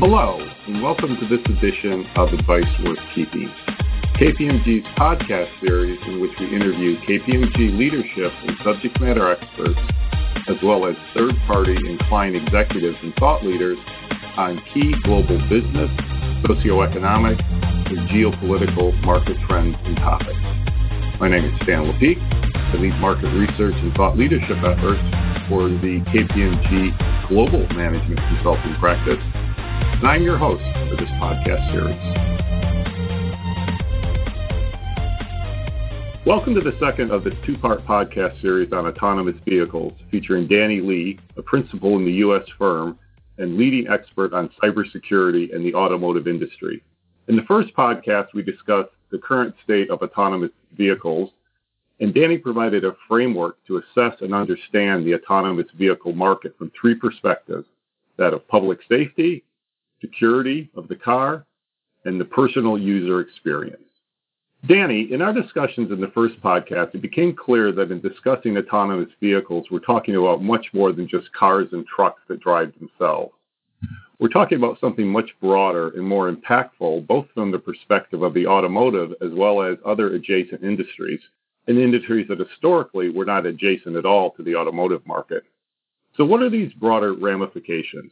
Hello, and welcome to this edition of Advice Worth Keeping, KPMG's podcast series in which we interview KPMG leadership and subject matter experts, as well as third-party and client executives and thought leaders on key global business, socioeconomic, and geopolitical market trends and topics. My name is Stan Lepeak. I lead market research and thought leadership efforts for the KPMG Global Management Consulting Practice and I'm your host for this podcast series. Welcome to the second of this two-part podcast series on autonomous vehicles featuring Danny Le, a principal in the U.S. firm and leading expert on cybersecurity in the automotive industry. In the first podcast, we discussed the current state of autonomous vehicles, and Danny provided a framework to assess and understand the autonomous vehicle market from three perspectives that of public safety, security of the car, and the personal user experience. Danny, in our discussions in the first podcast, it became clear that in discussing autonomous vehicles, we're talking about much more than just cars and trucks that drive themselves. We're talking about something much broader and more impactful, both from the perspective of the automotive as well as other adjacent industries, and industries that historically were not adjacent at all to the automotive market. So, what are these broader ramifications?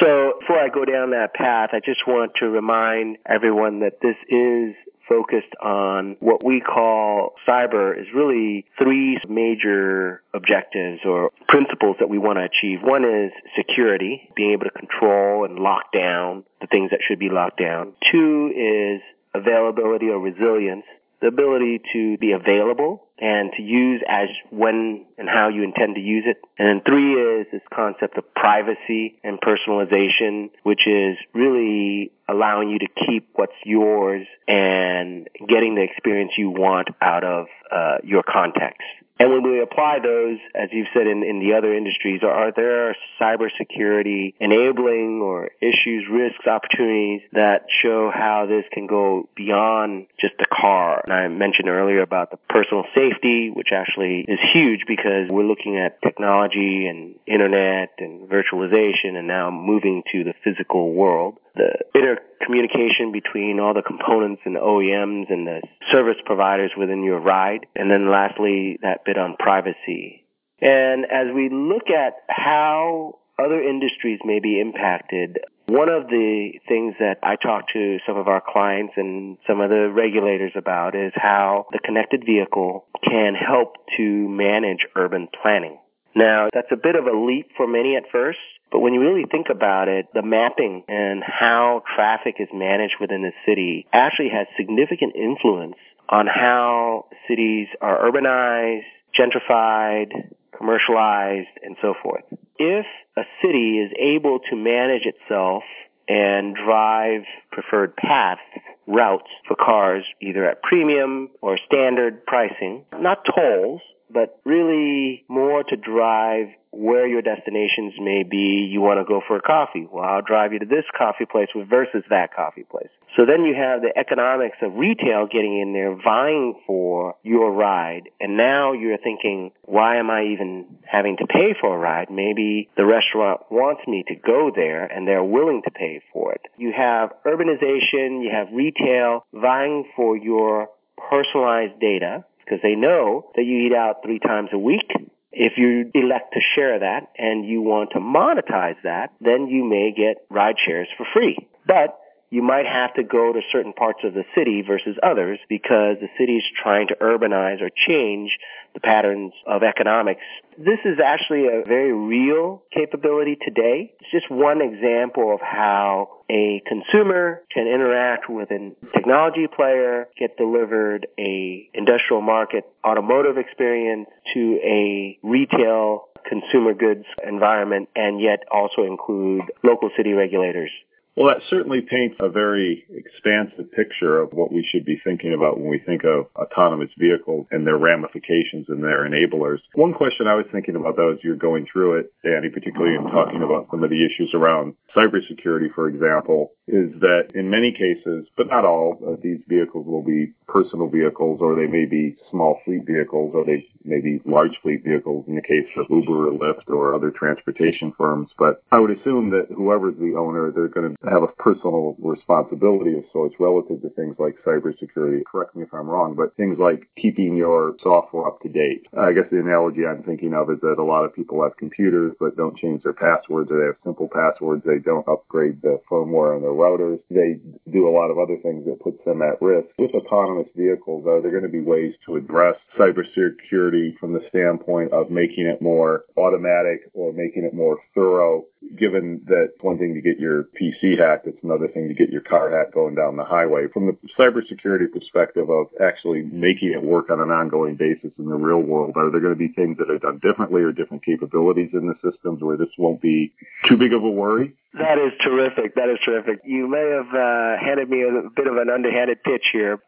So before I go down that path, I just want to remind everyone that this is focused on what we call cyber is really three major objectives or principles that we want to achieve. One is security, being able to control and lock down the things that should be locked down. Two is availability or resilience, the ability to be available and to use as when and how you intend to use it. And then three is this concept of privacy and personalization, which is really allowing you to keep what's yours and getting the experience you want out of uh, your context. And when we apply those, as you've said in, in the other industries, are there cybersecurity enabling or issues, risks, opportunities that show how this can go beyond just the car? And I mentioned earlier about the personal safety, which actually is huge because we're looking at technology and internet and virtualization and now moving to the physical world the intercommunication between all the components and OEMs and the service providers within your ride. And then lastly, that bit on privacy. And as we look at how other industries may be impacted, one of the things that I talk to some of our clients and some of the regulators about is how the connected vehicle can help to manage urban planning. Now, that's a bit of a leap for many at first, but when you really think about it, the mapping and how traffic is managed within the city actually has significant influence on how cities are urbanized, gentrified, commercialized, and so forth. If a city is able to manage itself and drive preferred paths, routes for cars, either at premium or standard pricing, not tolls, but really more to drive where your destinations may be. You want to go for a coffee. Well, I'll drive you to this coffee place versus that coffee place. So then you have the economics of retail getting in there vying for your ride. And now you're thinking, why am I even having to pay for a ride? Maybe the restaurant wants me to go there and they're willing to pay for it. You have urbanization, you have retail vying for your personalized data because they know that you eat out three times a week. If you elect to share that and you want to monetize that, then you may get ride shares for free. But you might have to go to certain parts of the city versus others because the city is trying to urbanize or change the patterns of economics. This is actually a very real capability today. It's just one example of how a consumer can interact with a technology player, get delivered a industrial market automotive experience to a retail consumer goods environment and yet also include local city regulators. Well, that certainly paints a very expansive picture of what we should be thinking about when we think of autonomous vehicles and their ramifications and their enablers. One question I was thinking about though as you're going through it, Danny, particularly in talking about some of the issues around cybersecurity, for example, is that in many cases, but not all, uh, these vehicles will be personal vehicles or they may be small fleet vehicles or they may be large fleet vehicles in the case of Uber or Lyft or other transportation firms. But I would assume that whoever's the owner, they're going to have a personal responsibility of sorts relative to things like cybersecurity. Correct me if I'm wrong, but things like keeping your software up to date. I guess the analogy I'm thinking of is that a lot of people have computers but don't change their passwords or they have simple passwords. They don't upgrade the firmware on their routers. They do a lot of other things that puts them at risk. With autonomous vehicles, are there are going to be ways to address cybersecurity from the standpoint of making it more automatic or making it more thorough? Given that one thing to get your PC hacked, it's another thing to get your car hacked going down the highway. From the cybersecurity perspective of actually making it work on an ongoing basis in the real world, are there going to be things that are done differently or different capabilities in the systems where this won't be too big of a worry? That is terrific. That is terrific. You may have uh, handed me a bit of an underhanded pitch here.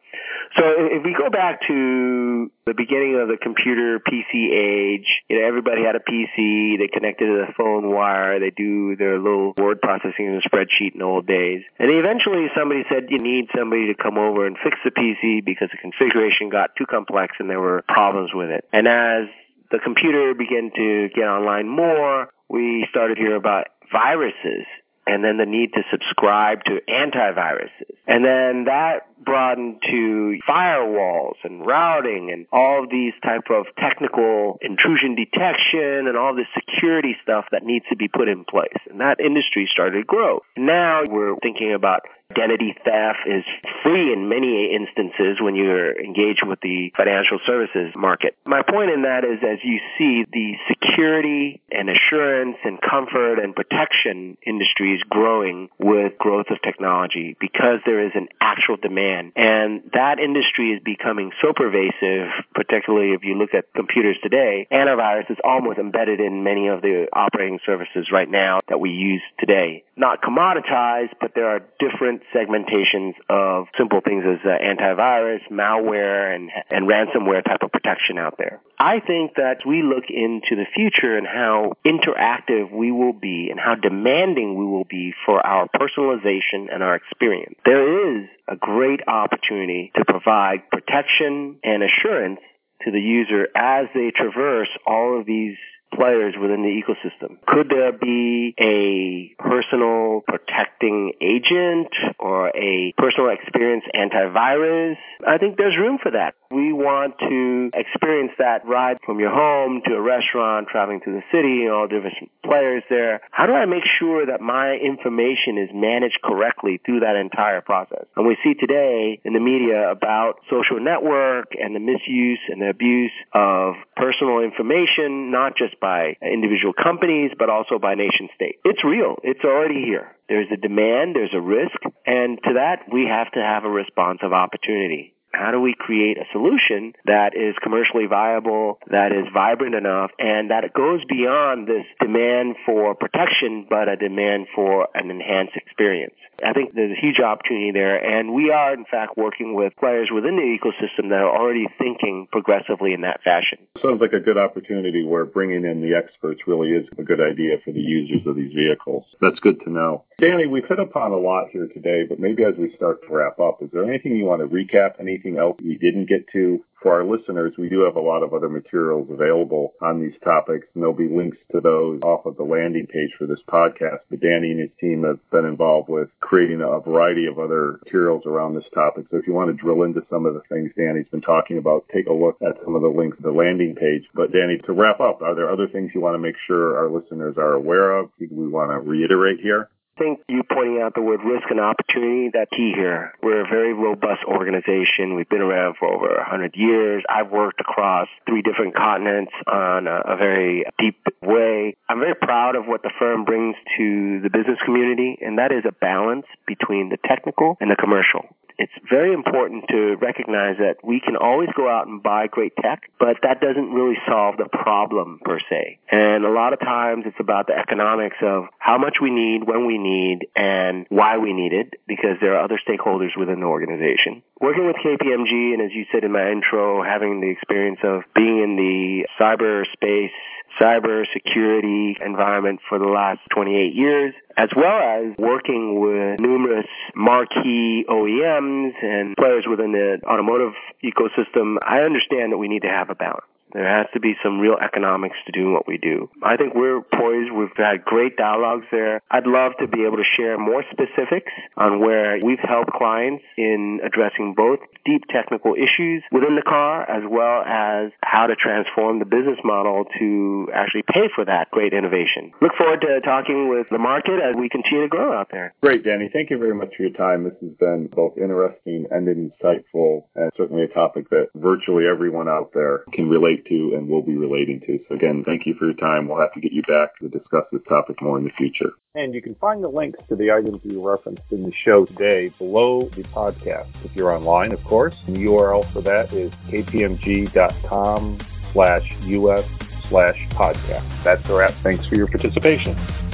So if we go back to the beginning of the computer PC age, you know, everybody had a PC. They connected to the phone wire. They do their little word processing in a spreadsheet in the old days. And eventually somebody said you need somebody to come over and fix the PC because the configuration got too complex and there were problems with it. And as the computer began to get online more, we started to hear about viruses and then the need to subscribe to antiviruses. And then that broadened to firewalls and routing and all of these type of technical intrusion detection and all this security stuff that needs to be put in place. And that industry started to grow. Now we're thinking about identity theft is free in many instances when you're engaged with the financial services market. My point in that is as you see the security and assurance and comfort and protection industries growing with growth of technology because there is an actual demand. And that industry is becoming so pervasive, particularly if you look at computers today, antivirus is almost embedded in many of the operating services right now that we use today. Not commoditized, but there are different segmentations of simple things as uh, antivirus, malware, and, and ransomware type of protection out there. I think that we look into the future and how interactive we will be and how demanding we will be for our personalization and our experience. There is a great opportunity to provide protection and assurance to the user as they traverse all of these players within the ecosystem. Could there be a personal protecting agent or a personal experience antivirus? I think there's room for that. We want to experience that ride from your home to a restaurant, traveling to the city, all different players there. How do I make sure that my information is managed correctly through that entire process? And we see today in the media about social network and the misuse and the abuse of personal information, not just by individual companies, but also by nation states. It's real. It's already here. There's a demand, there's a risk, and to that we have to have a responsive opportunity. How do we create a solution that is commercially viable, that is vibrant enough, and that it goes beyond this demand for protection, but a demand for an enhanced experience? I think there's a huge opportunity there, and we are, in fact, working with players within the ecosystem that are already thinking progressively in that fashion. Sounds like a good opportunity where bringing in the experts really is a good idea for the users of these vehicles. That's good to know. Danny, we've hit upon a lot here today, but maybe as we start to wrap up, is there anything you want to recap? Anything else we didn't get to? For our listeners, we do have a lot of other materials available on these topics, and there'll be links to those off of the landing page for this podcast. But Danny and his team have been involved with creating a variety of other materials around this topic. So if you want to drill into some of the things Danny's been talking about, take a look at some of the links to the landing page. But Danny, to wrap up, are there other things you want to make sure our listeners are aware of? We want to reiterate here think you pointing out the word risk and opportunity, that's key here. We're a very robust organization. We've been around for over 100 years. I've worked across three different continents on a, a very deep way. I'm very proud of what the firm brings to the business community, and that is a balance between the technical and the commercial it's very important to recognize that we can always go out and buy great tech, but that doesn't really solve the problem per se. And a lot of times it's about the economics of how much we need, when we need, and why we need it, because there are other stakeholders within the organization. Working with KPMG, and as you said in my intro, having the experience of being in the cyberspace cybersecurity environment for the last 28 years, as well as working with numerous marquee OEMs and players within the automotive ecosystem. I understand that we need to have a balance. There has to be some real economics to doing what we do. I think we're poised. We've had great dialogues there. I'd love to be able to share more specifics on where we've helped clients in addressing both deep technical issues within the car as well as how to transform the business model to actually pay for that great innovation. Look forward to talking with the market as we continue to grow out there. Great, Danny. Thank you very much for your time. This has been both interesting and insightful and certainly a topic that virtually everyone out there can relate relate to and will be relating to. So again, thank you for your time. We'll have to get you back to discuss this topic more in the future. And you can find the links to the items you referenced in the show today below the podcast. If you're online, of course, the URL for that is kpmg.com slash us slash podcast. That's a wrap. Thanks for your participation.